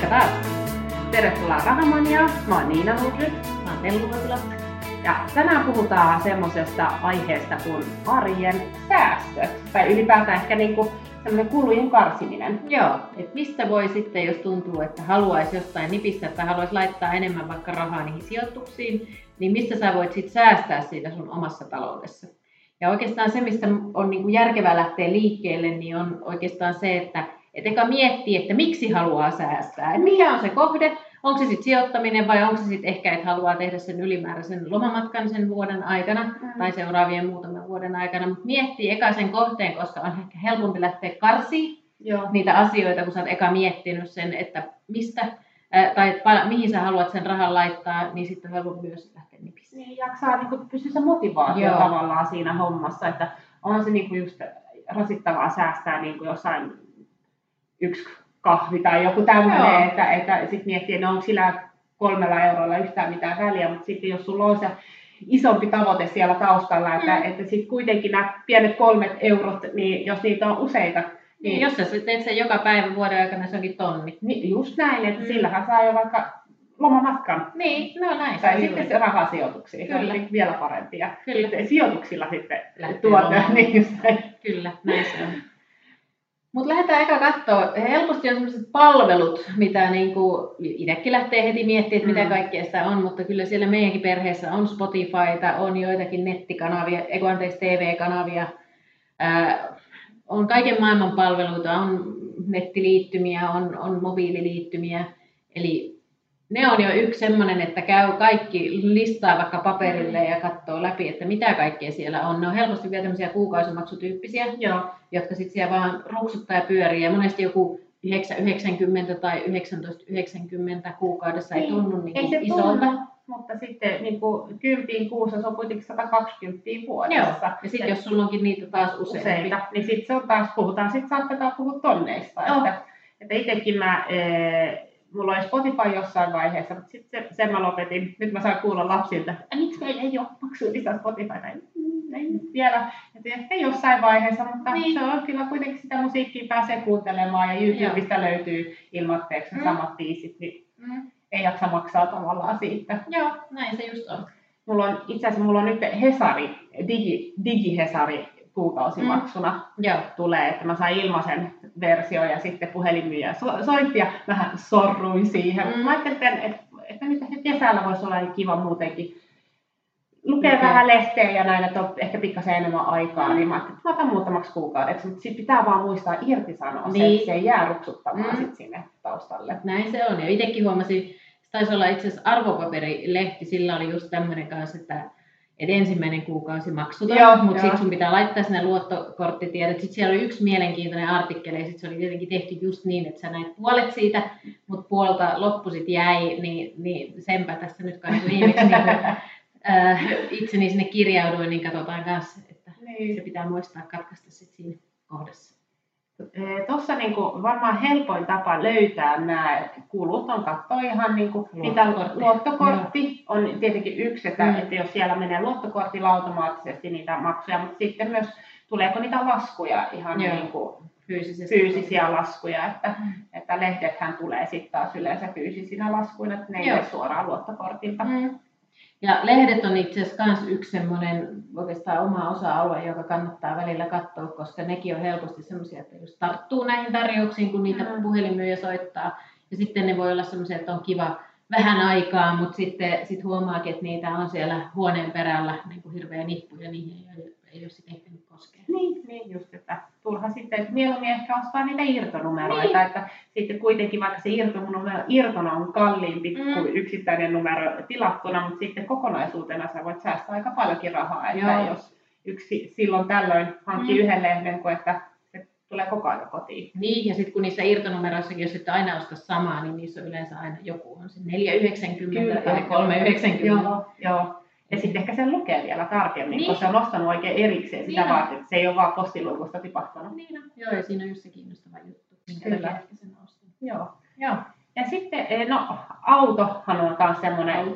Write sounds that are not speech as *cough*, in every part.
Taas! Tervetuloa Rahamaniaan. Mä oon Niina Nordryt. Mä oon Tellu Ja tänään puhutaan semmoisesta aiheesta kuin arjen säästö. Tai ylipäätään ehkä niinku semmoinen kulujen karsiminen. Joo, että mistä voi sitten, jos tuntuu, että haluaisi jostain nipistä tai haluaisi laittaa enemmän vaikka rahaa niihin sijoituksiin, niin mistä sä voit sitten säästää siitä sun omassa taloudessa. Ja oikeastaan se, mistä on niin kuin järkevää lähteä liikkeelle, niin on oikeastaan se, että et eka miettii, että miksi haluaa säästää. Et mikä on se kohde, onko se sitten sijoittaminen vai onko se sitten ehkä, että haluaa tehdä sen ylimääräisen lomamatkan sen vuoden aikana mm. tai seuraavien muutaman vuoden aikana. Mutta miettii eka sen kohteen, koska on ehkä helpompi lähteä karsiin Joo. niitä asioita, kun sä oot eka miettinyt sen, että mistä tai mihin sä haluat sen rahan laittaa, niin sitten on helpompi myös lähteä nipissä. Niin, jaksaa niin pysyä se motivaatio Joo. tavallaan siinä hommassa, että on se niin kuin just rasittavaa säästää niin kuin jossain yksi kahvi tai joku tämmöinen, että, että sitten miettii, että no onko sillä kolmella eurolla yhtään mitään väliä, mutta sitten jos sulla on se isompi tavoite siellä taustalla, että, mm. että sitten kuitenkin nämä pienet kolmet eurot, niin jos niitä on useita, niin, niin jos sä teet sen joka päivä vuoden aikana, se onkin tonni. Niin, just näin, että mm. sillähän saa jo vaikka lomamatkan. Niin, no näin. Tai sitten se rahasijoituksiin, se on vielä parempi. Ja Kyllä. sijoituksilla sitten tuote. *laughs* Niin Kyllä, näin se on. Mutta lähdetään eka katsoa. Helposti on sellaiset palvelut, mitä niinku, itsekin lähtee heti miettimään, että mitä mm. kaikkea sitä on, mutta kyllä siellä meidänkin perheessä on Spotifyta, on joitakin nettikanavia, anteeksi TV-kanavia, ää, on kaiken maailman palveluita, on nettiliittymiä, on, on mobiililiittymiä. Eli ne on jo yksi semmoinen, että käy kaikki listaa vaikka paperille ja katsoo läpi, että mitä kaikkea siellä on. Ne on helposti vielä tämmöisiä kuukausimaksutyyppisiä, Joo. jotka sitten siellä vaan ruksuttaa ja pyörii. Ja monesti joku 990 tai 1990 kuukaudessa ei, ei tunnu niin ei se isolta. Tunnu, mutta sitten niin kuin 10 kuussa se on kuitenkin 120 vuodessa. Joo. Ja sitten jos sulla onkin niitä taas useita, useita niin sitten se on taas, puhutaan, sitten saatetaan puhua tonneista. Joo. Että, että itsekin mä, ee, mulla oli Spotify jossain vaiheessa, mutta sitten se, sen mä lopetin. Nyt mä saan kuulla lapsilta, että miksi meillä ei ole maksullista Spotifyta. Mm, ei nyt vielä. Et ehkä jossain vaiheessa, mutta niin. se on kyllä kuitenkin sitä musiikkia pääsee kuuntelemaan ja YouTubesta Joo. löytyy ilmatteeksi mm. samat biisit, niin mm. ei jaksa maksaa tavallaan siitä. Joo, näin se just on. Mulla on, itse asiassa mulla on nyt Hesari, Digi, Digi-Hesari kuukausimaksuna mm. tulee, että mä sain ilmaisen versio ja sitten puhelinmyyjä so- soitti ja vähän sorruin siihen. Mm. Mä ajattelin, että, että nyt ehkä kesällä voisi olla kiva muutenkin lukea okay. vähän lehteä ja näin, että on ehkä pikkasen enemmän aikaa, mm. niin mä ajattelin, että mä otan muutamaksi kuukaudeksi, mutta sitten pitää vaan muistaa irtisanoa niin. se, että se ei jää ruksuttamaan mm. sit sinne taustalle. Näin se on, ja itsekin huomasin, taisi olla itse asiassa arvopaperilehti, sillä oli just tämmöinen kanssa, että et ensimmäinen kuukausi maksuton, mutta sitten sun pitää laittaa sinne luottokorttitiedot. Sitten siellä oli yksi mielenkiintoinen artikkeli, ja sitten se oli tietenkin tehty just niin, että sä näit puolet siitä, mutta puolta loppu sitten jäi, niin, niin senpä tässä nyt kai viimeksi *laughs* niin äh, itseni sinne kirjauduin, niin katsotaan kanssa, että niin. se pitää muistaa katkaista sitten siinä kohdassa. Tuossa niin varmaan helpoin tapa löytää nämä kulut on katsoa ihan niin kuin, luottokortti. luottokortti on tietenkin yksi, että, mm. että jos siellä menee luottokortilla automaattisesti niitä maksuja, mutta sitten myös tuleeko niitä laskuja ihan niin kuin, fyysisiä laskuja, että, mm. että lehdethän tulee sitten taas yleensä fyysisinä laskuina, että ne ei ole suoraan luottokortilta. Mm. Ja lehdet on itse asiassa myös yksi semmoinen oikeastaan oma osa-alue, joka kannattaa välillä katsoa, koska nekin on helposti semmoisia, että jos tarttuu näihin tarjouksiin, kun niitä mm. puhelimyöjä soittaa, ja sitten ne voi olla semmoisia, että on kiva vähän aikaa, mutta sitten sit huomaakin, että niitä on siellä huoneen perällä niin kuin hirveä nippu ja niihin ei, ei ole sitten ehtinyt koskea. Niin, niin just, että turha sitten, että mieluummin ehkä ostaa niitä irtonumeroita, niin. että sitten kuitenkin vaikka se irtonumero, irtona on kalliimpi mm. kuin yksittäinen numero tilattuna, mutta sitten kokonaisuutena sä voit säästää aika paljonkin rahaa, että Joo. jos yksi silloin tällöin hankkii mm. yhden lehden, kuin että se tulee koko ajan kotiin. Niin, ja sitten kun niissä irtonumeroissakin, jos et aina osta samaa, niin niissä on yleensä aina joku on se 490 tai 390. Joo, joo. Ja sitten ehkä sen lukee vielä tarkemmin, niin. koska se on nostanut oikein erikseen sitä niin varten, että se ei ole vaan postiluukusta tipahtanut. Niin. Joo, ja siinä on just se kiinnostava juttu, minkä ehkä sen ostin. Joo. Joo. Ja sitten, eh, no autohan on myös semmoinen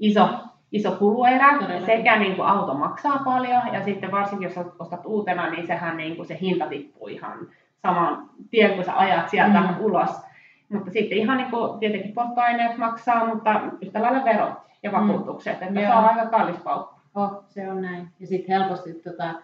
iso, iso kuluerä. Todellakin. Sekä niin kuin auto maksaa paljon ja sitten varsinkin jos ostat uutena, niin sehän niin kuin se hinta tippuu ihan saman tien, kun sä ajat sieltä mm. ulos. Mutta sitten ihan niin kuin, tietenkin polttoaineet maksaa, mutta yhtä lailla verot ja mm. vakuutukset, mm. että Joo. se on aika kallis paukku. Oh, se on näin. Ja sitten helposti, tota,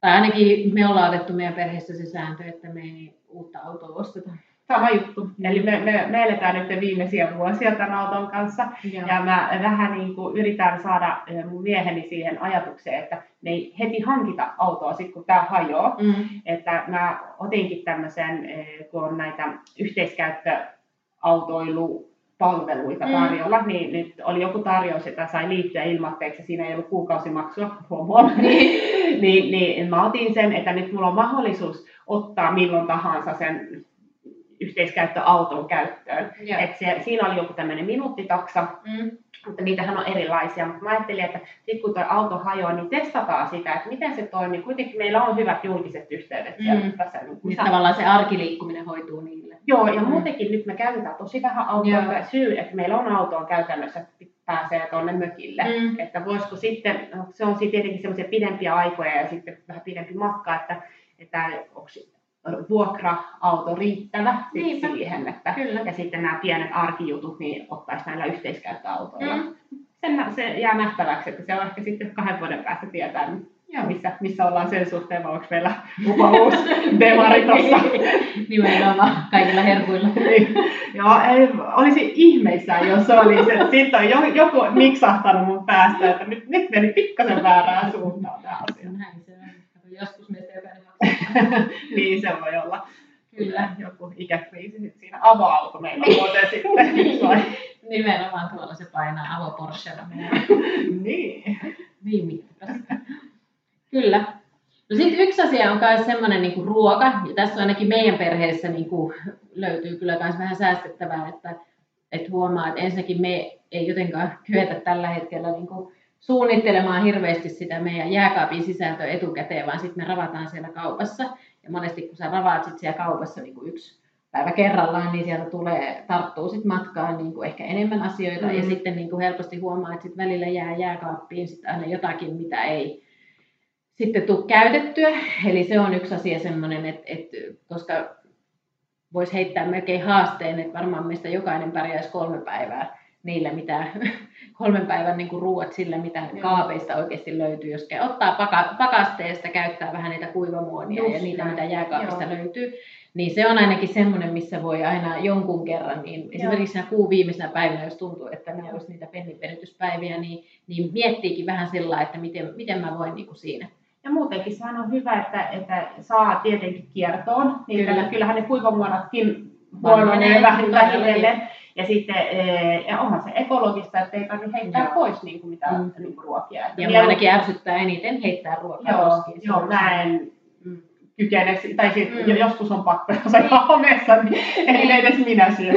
tai ainakin me ollaan otettu meidän perheessä se sääntö, että me ei uutta autoa osteta sama juttu. Mm. Eli me, me, me eletään nyt viimeisiä vuosia tämän auton kanssa. Joo. Ja mä vähän niin kuin yritän saada mun mieheni siihen ajatukseen, että me ei heti hankita autoa sit kun tämä hajoaa. Mm. Että mä otinkin tämmöisen, kun on näitä yhteiskäyttöautoilu palveluita mm. tarjolla, mm. niin nyt oli joku tarjous, että sai liittyä ilmatteeksi, siinä ei ollut kuukausimaksua, *laughs* huom, huom. Niin. niin, niin mä otin sen, että nyt mulla on mahdollisuus ottaa milloin tahansa sen yhteiskäyttöauton käyttöön. Et se, siinä oli joku tämmöinen minuuttitaksa, mm. mutta niitähän on erilaisia. Mutta mä ajattelin, että sitten kun tuo auto hajoaa, niin testataan sitä, että miten se toimii. Kuitenkin meillä on hyvät julkiset yhteydet mm. Tässä, niin, niin tavallaan se arkiliikkuminen hoituu niille. Joo, ja mm. muutenkin nyt me käytetään tosi vähän autoa. Syy, että meillä on autoa käytännössä, pääsee tuonne mökille. Mm. Että voisiko sitten, no, se on tietenkin semmoisia pidempiä aikoja ja sitten vähän pidempi matka, että, että onko vuokra-auto riittävä siihen, että, Kyllä. ja sitten nämä pienet arkijutut niin ottaisi näillä yhteiskäyttöautoilla. Mm. Sen, se jää nähtäväksi, että se on ehkä sitten kahden vuoden päästä tietää, missä, missä ollaan sen suhteen, vai onko meillä lupaus demari tuossa. *laughs* Nimenomaan kaikilla herkuilla. *laughs* niin. Joo, ei, olisi ihmeissään, jos olisi. Sitten on joku miksahtanut mun päästä, että nyt, nyt meni pikkasen väärään suuntaan tämä asia. Näin se on. Joskus me *laughs* niin se voi olla. Kyllä. Joku ikäkriisi siinä avoauto meillä on muuten *laughs* sitten. Nimenomaan tuolla se painaa avoporschella. *laughs* niin. Niin. Kyllä. No sitten yksi asia on myös semmoinen niin ruoka, ja tässä ainakin meidän perheessä niin kuin löytyy kyllä myös vähän säästettävää, että, että huomaa, että ensinnäkin me ei jotenkaan kyetä tällä hetkellä niin kuin suunnittelemaan hirveästi sitä meidän jääkaapin sisältöä etukäteen, vaan sitten me ravataan siellä kaupassa. Ja monesti kun sä ravaat sit siellä kaupassa niin kuin yksi päivä kerrallaan, niin sieltä tulee, tarttuu sit matkaan niin kuin ehkä enemmän asioita. Mm-hmm. Ja sitten niin kuin helposti huomaa, että sit välillä jää jääkaappiin sit aina jotakin, mitä ei sitten tule käytettyä. Eli se on yksi asia semmoinen, että, että koska voisi heittää melkein haasteen, että varmaan meistä jokainen pärjäisi kolme päivää niillä, mitä *laughs* kolmen päivän niin ruuat sillä, mitä Joo. kaapeista oikeasti löytyy. Jos ottaa paka, pakasteesta, käyttää vähän niitä kuivamuonia Just ja niitä, näin. mitä jääkaapista Joo. löytyy, niin se on ainakin semmoinen, missä voi aina jonkun kerran, niin esimerkiksi nämä kuun viimeisenä päivinä, jos tuntuu, että ne olisi niitä penniperityspäiviä, niin, niin miettiikin vähän sillä että miten, miten mä voin niin kuin siinä. Ja muutenkin sehän on hyvä, että, että saa tietenkin kiertoon, niin Kyllä. kyllähän ne kuivamuonatkin huononee vähitellen. Ja sitten eh, ja onhan se ekologista, että ei tarvitse heittää joo. pois niin kuin mitä mm. niin kuin ruokia. Että ja mielu... ainakin ärsyttää eniten heittää ruokaa. Joo, joo mä en mm. kykene, tai sit, mm. joskus on pakko, *laughs* jos on homeessa, niin *laughs* ei edes minä syö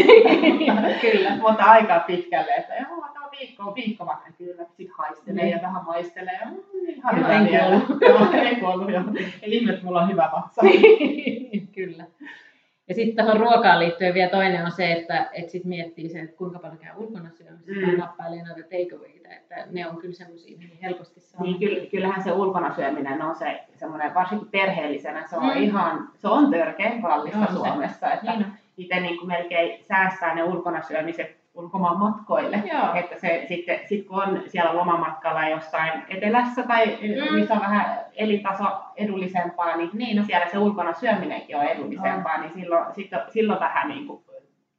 *laughs* Kyllä. Mutta aika pitkälle, että joo, tämä viikko, viikko vaikka kyllä, sitten haistelee mm. ja vähän maistelee. Mm, ihan hyvä en joo, en kuollut, joo. Eli ihme, että mulla on hyvä vatsa. kyllä. Ja sitten tuohon ruokaan liittyen vielä toinen on se, että et sit miettii se, että kuinka paljon käy ulkona syömässä mm. tai nappailee noita takeawayta, että ne on kyllä semmoisia, mihin helposti saa. Niin, kyllähän se ulkona syöminen on se semmoinen, varsinkin perheellisenä, se on mm. ihan, se on törkeän kallista Suomessa. Se. Että niin. itse niin kuin melkein säästää ne ulkona syömiset ulkomaan matkoille. Joo. Että se sitten, sit kun on siellä lomamatkalla jossain etelässä tai mm. missä on vähän elintaso edullisempaa, niin, niin no. siellä se ulkona syöminenkin on edullisempaa, oh. niin silloin, silloin, silloin vähän niin kuin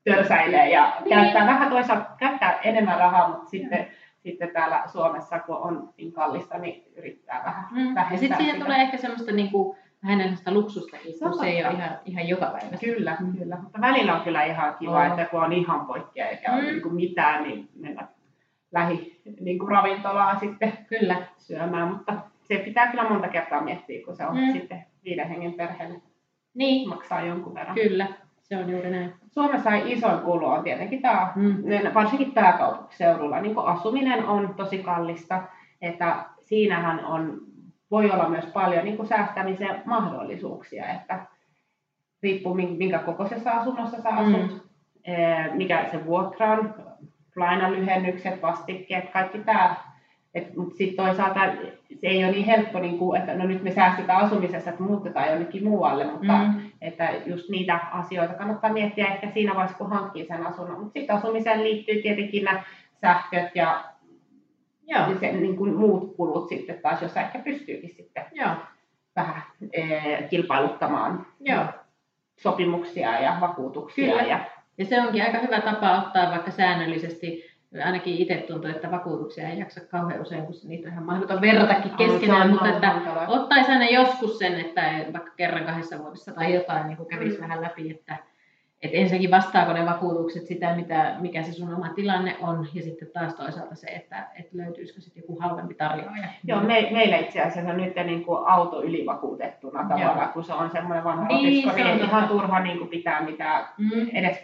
törsäilee ja niin. käyttää vähän toisaalta käyttää enemmän rahaa, mutta sitten, sitten täällä Suomessa, kun on niin kallista, niin yrittää vähän mm. vähentää Ja sitten siihen tulee ehkä semmoista niin kuin, vähän sitä luksustakin, kun se ei ole ihan, ihan joka päivä. Kyllä, mm. kyllä. Mutta välillä on kyllä ihan kiva, oh. että kun on ihan poikkea eikä mm. ole niin mitään, niin mennä lähi niin kuin ravintolaan sitten kyllä syömään. Mutta se pitää kyllä monta kertaa miettiä, kun se on mm. sitten viiden hengen perheelle. Niin. Maksaa jonkun verran. Kyllä, se on juuri näin. Suomessa isoin kulu on tietenkin tämä, mm. varsinkin pääkaupunkiseudulla, niin asuminen on tosi kallista, että siinähän on voi olla myös paljon niin kuin säästämisen mahdollisuuksia, että riippuu minkä kokoisessa asunnossa sä asut, mm. mikä se vuokra on, lainalyhennykset, vastikkeet, kaikki tämä mutta sitten toisaalta se ei ole niin helppo, niin kuin, että no nyt me säästetään asumisessa, että muutetaan jonnekin muualle, mutta mm. että just niitä asioita kannattaa miettiä ehkä siinä vaiheessa, kun hankkii sen asunnon. Mutta sitten asumiseen liittyy tietenkin nämä sähköt ja Joo. Se, niin kuin muut kulut sitten taas, jos ehkä pystyykin sitten Joo. vähän e, kilpailuttamaan Joo. sopimuksia ja vakuutuksia. Kyllä. Ja, ja se onkin aika hyvä tapa ottaa vaikka säännöllisesti ainakin itse tuntuu, että vakuutuksia ei jaksa kauhean usein, kun niitä on ihan mahdoton verratakin keskenään, mutta että ottaisi aina joskus sen, että vaikka kerran kahdessa vuodessa tai jotain niin kävisi mm. vähän läpi, että, että ensinnäkin vastaako ne vakuutukset sitä, mitä, mikä se sun oma tilanne on, ja sitten taas toisaalta se, että, että löytyisikö sitten joku halvempi tarjoaja. Joo, me, meillä itse asiassa nyt niin kuin auto ylivakuutettuna tavallaan, kun se on semmoinen vanha niin, opisko, niin ihan turha niin kuin pitää mitään mm. edes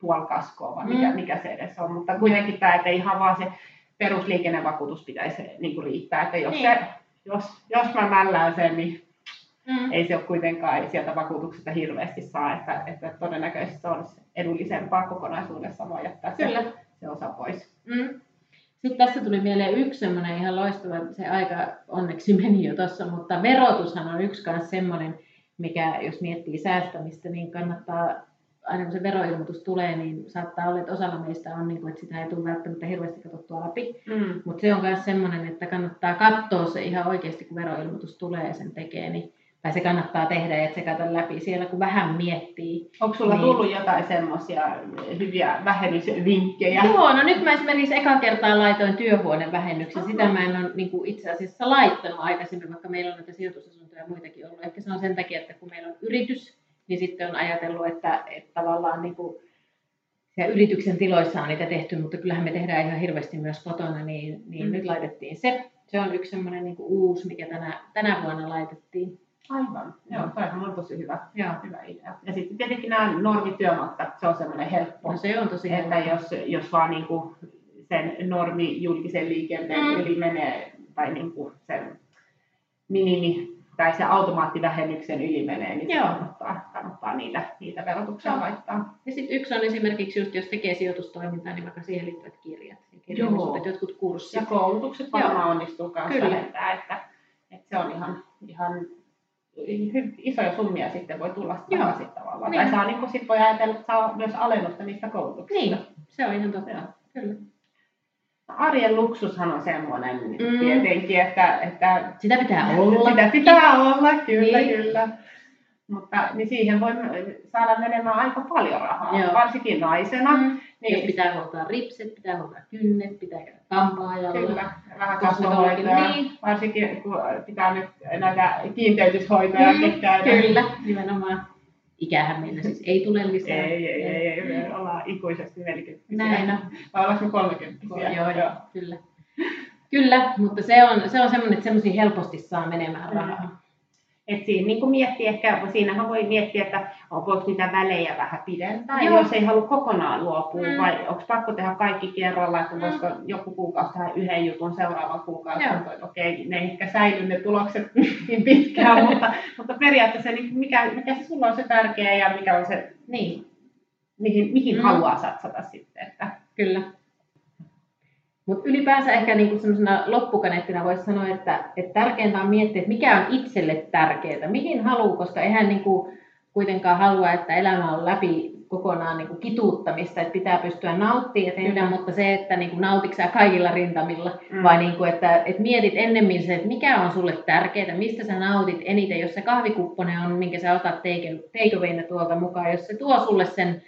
puolikaskoa vai mikä, mm. mikä se edes on, mutta kuitenkin tämä, että ihan vaan se perusliikennevakuutus pitäisi niin kuin riittää, että jos, niin. se, jos, jos mä mällään sen, niin mm. ei se ole kuitenkaan ei sieltä vakuutuksesta hirveästi saa, että, että todennäköisesti se olisi edullisempaa kokonaisuudessa voi jättää Kyllä. Se, se osa pois. Mm. Sitten tässä tuli mieleen yksi semmoinen ihan loistava, se aika onneksi meni jo tuossa, mutta verotushan on yksi myös semmoinen, mikä jos miettii säästämistä, niin kannattaa aina kun se veroilmoitus tulee, niin saattaa olla, että osalla meistä on, niin kuin, että sitä ei tule välttämättä hirveästi katsottua läpi. Mm. Mutta se on myös sellainen, että kannattaa katsoa se ihan oikeasti, kun veroilmoitus tulee ja sen tekee, niin tai se kannattaa tehdä, että se kato läpi siellä, kun vähän miettii. Onko sulla niin... tullut jotain semmoisia hyviä vähennysvinkkejä? Joo, no nyt mä esimerkiksi eka kertaa laitoin työhuonevähennyksen. Sitä mä en ole niin kuin itse asiassa laittanut aikaisemmin, vaikka meillä on näitä sijoitusasuntoja ja muitakin ollut. Ehkä se on sen takia, että kun meillä on yritys, niin sitten on ajatellut, että, että tavallaan niin kuin se yrityksen tiloissa on niitä tehty, mutta kyllähän me tehdään ihan hirveästi myös kotona, niin, niin mm. nyt laitettiin se. Se on yksi semmoinen niin uusi, mikä tänä, tänä vuonna laitettiin. Aivan, joo, toihan on tosi hyvä, joo. hyvä idea. Ja sitten tietenkin nämä normityömatkat, se on semmoinen helppo. No se on tosi Että helppo. jos, jos vaan niin kuin sen normi julkisen liikenteen mm. yli menee, tai niin kuin sen minimi tai se automaattivähennyksen yli menee, niin Joo. kannattaa, kannattaa niitä, niitä verotuksia Joo. laittaa. Ja sitten yksi on esimerkiksi just, jos tekee sijoitustoimintaa, niin vaikka siihen liittyvät kirjat, kirjallisuudet, jotkut kurssit. Ja koulutukset varmaan onnistuu myös vähentää, että, että se on ihan, ihan isoja summia sitten voi tulla takaisin tavallaan. Niin. Tai saa, niin sit voi ajatella, että saa myös alennusta niistä koulutuksista. Niin, se on ihan totta. Joo. Kyllä arjen luksushan on semmoinen mm. tietenkin, että, että sitä pitää olla. Sitä pitää olla, kyllä, niin. kyllä. Mutta niin siihen voi saada menemään aika paljon rahaa, Joo. varsinkin naisena. Mm. Niin, Jos pitää huoltaa ripset, pitää huoltaa kynnet, pitää käydä kampaajalla. Kyllä, vähän kasvohoitoja. Niin. Varsinkin kun pitää nyt näitä kiinteytyshoitoja mm, käydä. Kyllä, nimenomaan ikähän meillä siis ei tule lisää. Ei, ei, ei, ei me ollaan ikuisesti 40 Näin on. Vai ollaanko me 30 Joo, joo, kyllä. Kyllä, mutta se on, se on semmoinen, että semmoisia helposti saa menemään rahaa. Mm. Et siinä niin miettiä ehkä, siinähän voi miettiä, että voiko niitä välejä vähän pidentää, Joo. jos ei halua kokonaan luopua, mm. vai onko pakko tehdä kaikki kerralla, että mm. voisiko joku kuukausi tehdä yhden jutun seuraavan kuukausi, että okei, ne ei ehkä säily ne tulokset *laughs* niin pitkään, mutta, mutta periaatteessa niin mikä, mikä se sulla on se tärkeä ja mikä on se, niin, mihin, mihin mm. haluaa satsata sitten. Että. Kyllä. Mutta ylipäänsä ehkä niinku semmoisena loppukaneettina voisi sanoa, että, että tärkeintä on miettiä, että mikä on itselle tärkeää, mihin haluaa, koska eihän niinku kuitenkaan halua, että elämä on läpi kokonaan niinku kituuttamista, että pitää pystyä nauttimaan ja tehdä, mm. mutta se, että niinku nautitko kaikilla rintamilla, mm. vai niinku, että, että mietit ennemmin se, että mikä on sulle tärkeää, mistä sä nautit eniten, jos se kahvikupponen on, minkä sä otat takeawayna tuolta mukaan, jos se tuo sulle sen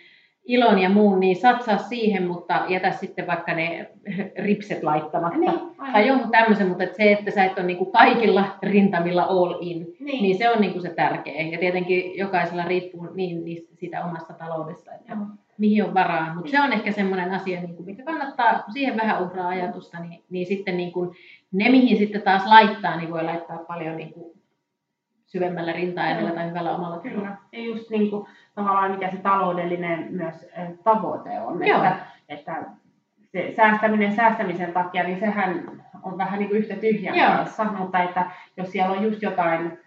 ilon ja muun, niin satsaa siihen, mutta jätä sitten vaikka ne ripset laittamatta. Niin, tai jonkun tämmöisen, mutta että se, että sä et ole niin kuin kaikilla rintamilla all in, niin, niin se on niin kuin se tärkeä. Ja tietenkin jokaisella riippuu niin, niin siitä omasta taloudesta, että mm. mihin on varaa. Mutta se on ehkä semmoinen asia, niin kuin, mikä kannattaa, kun siihen vähän uhraa ajatusta, niin, niin sitten niin kuin, ne, mihin sitten taas laittaa, niin voi laittaa paljon niin kuin syvemmällä rinta tai hyvällä omalla Kyllä. Ja just niin kuin, tavallaan mikä se taloudellinen myös tavoite on. Joo. Että, että se säästäminen säästämisen takia, niin sehän on vähän niin kuin yhtä tyhjän Joo. kanssa, mutta että jos siellä on just jotain,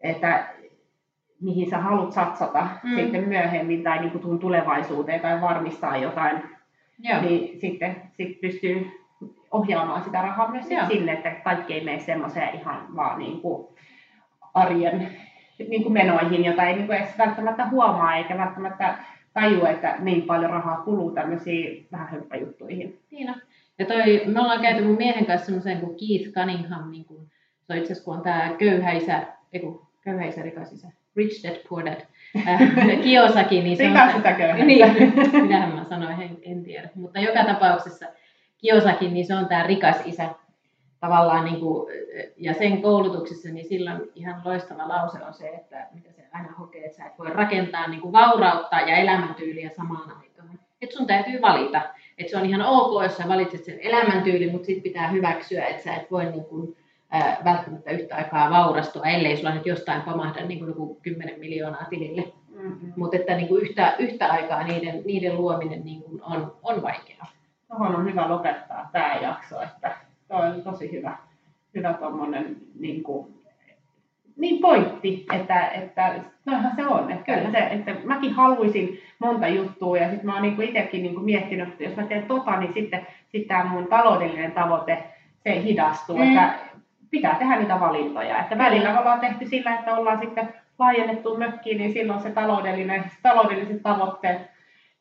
että mihin sä haluat satsata mm. sitten myöhemmin tai niin kuin tulevaisuuteen tai varmistaa jotain, Joo. niin sitten sit pystyy ohjaamaan sitä rahaa myös sit sinne, että kaikki ei mene semmoiseen ihan vaan niin kuin arjen niin kuin menoihin, jota ei niin kuin edes välttämättä huomaa eikä välttämättä tajua, että niin paljon rahaa kuluu tämmöisiin vähän hömppäjuttuihin. Niin. Ja toi, me ollaan käyty mun miehen kanssa semmoisen kuin Keith Cunningham, niin kuin, se on itse asiassa kun on tämä köyhä isä, eiku, köyhä isä, rikas isä, Rich Dad, Poor Dad, äh, *laughs* Kiyosaki, niin se on... Rikas sitä köyhä Niin, mitähän mä sanoin, en, en tiedä. Mutta joka tapauksessa Kiyosaki, niin se on tämä rikas isä, tavallaan niin kuin, ja sen koulutuksessa, niin silloin ihan loistava lause on se, että mitä se aina hokee, että sä et voi rakentaa niin kuin vaurautta ja elämäntyyliä samaan aikaan. Että sun täytyy valita. Että se on ihan ok, jos sä valitset sen elämäntyylin, mutta sitten pitää hyväksyä, että sä et voi niin kuin, ää, välttämättä yhtä aikaa vaurastua, ellei sulla nyt jostain pamahda niin kuin joku 10 miljoonaa tilille. Mm-hmm. Mutta että niin kuin yhtä, yhtä aikaa niiden, niiden luominen niin kuin on, on vaikeaa. Tuohon on hyvä lopettaa tämä jakso, että Tuo on tosi hyvä, hyvä tommonen, niin, kuin, niin pointti, että, että noinhan se on. Että, Kyllä. Se, että mäkin haluaisin monta juttua ja sitten mä oon niin itsekin niin miettinyt, että jos mä teen tota, niin sitten, sitten tämä mun taloudellinen tavoite, se hidastuu. Mm. Että pitää tehdä niitä valintoja. Että välillä me ollaan tehty sillä, että ollaan sitten laajennettu mökkiin, niin silloin se taloudellinen, taloudelliset tavoitteet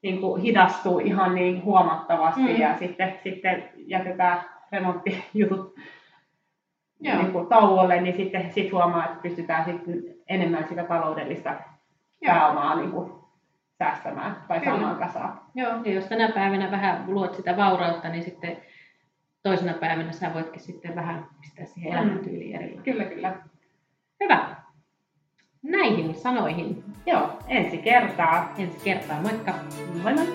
niin kuin hidastuu ihan niin huomattavasti mm. ja sitten, sitten jätetään remonttijutut niin kuin tauolle, niin sitten sit huomaa, että pystytään sitten enemmän sitä taloudellista Joo. pääomaa niin kuin säästämään tai Kyllä. saamaan kasaan. Joo, ja jos tänä päivänä vähän luot sitä vaurautta, niin sitten toisena päivänä sä voitkin sitten vähän pistää siihen mm. elämäntyyliin eri Kyllä, kyllä. Hyvä. Näihin sanoihin. Joo, ensi kertaa. Ensi kertaa, moikka. Moi moi.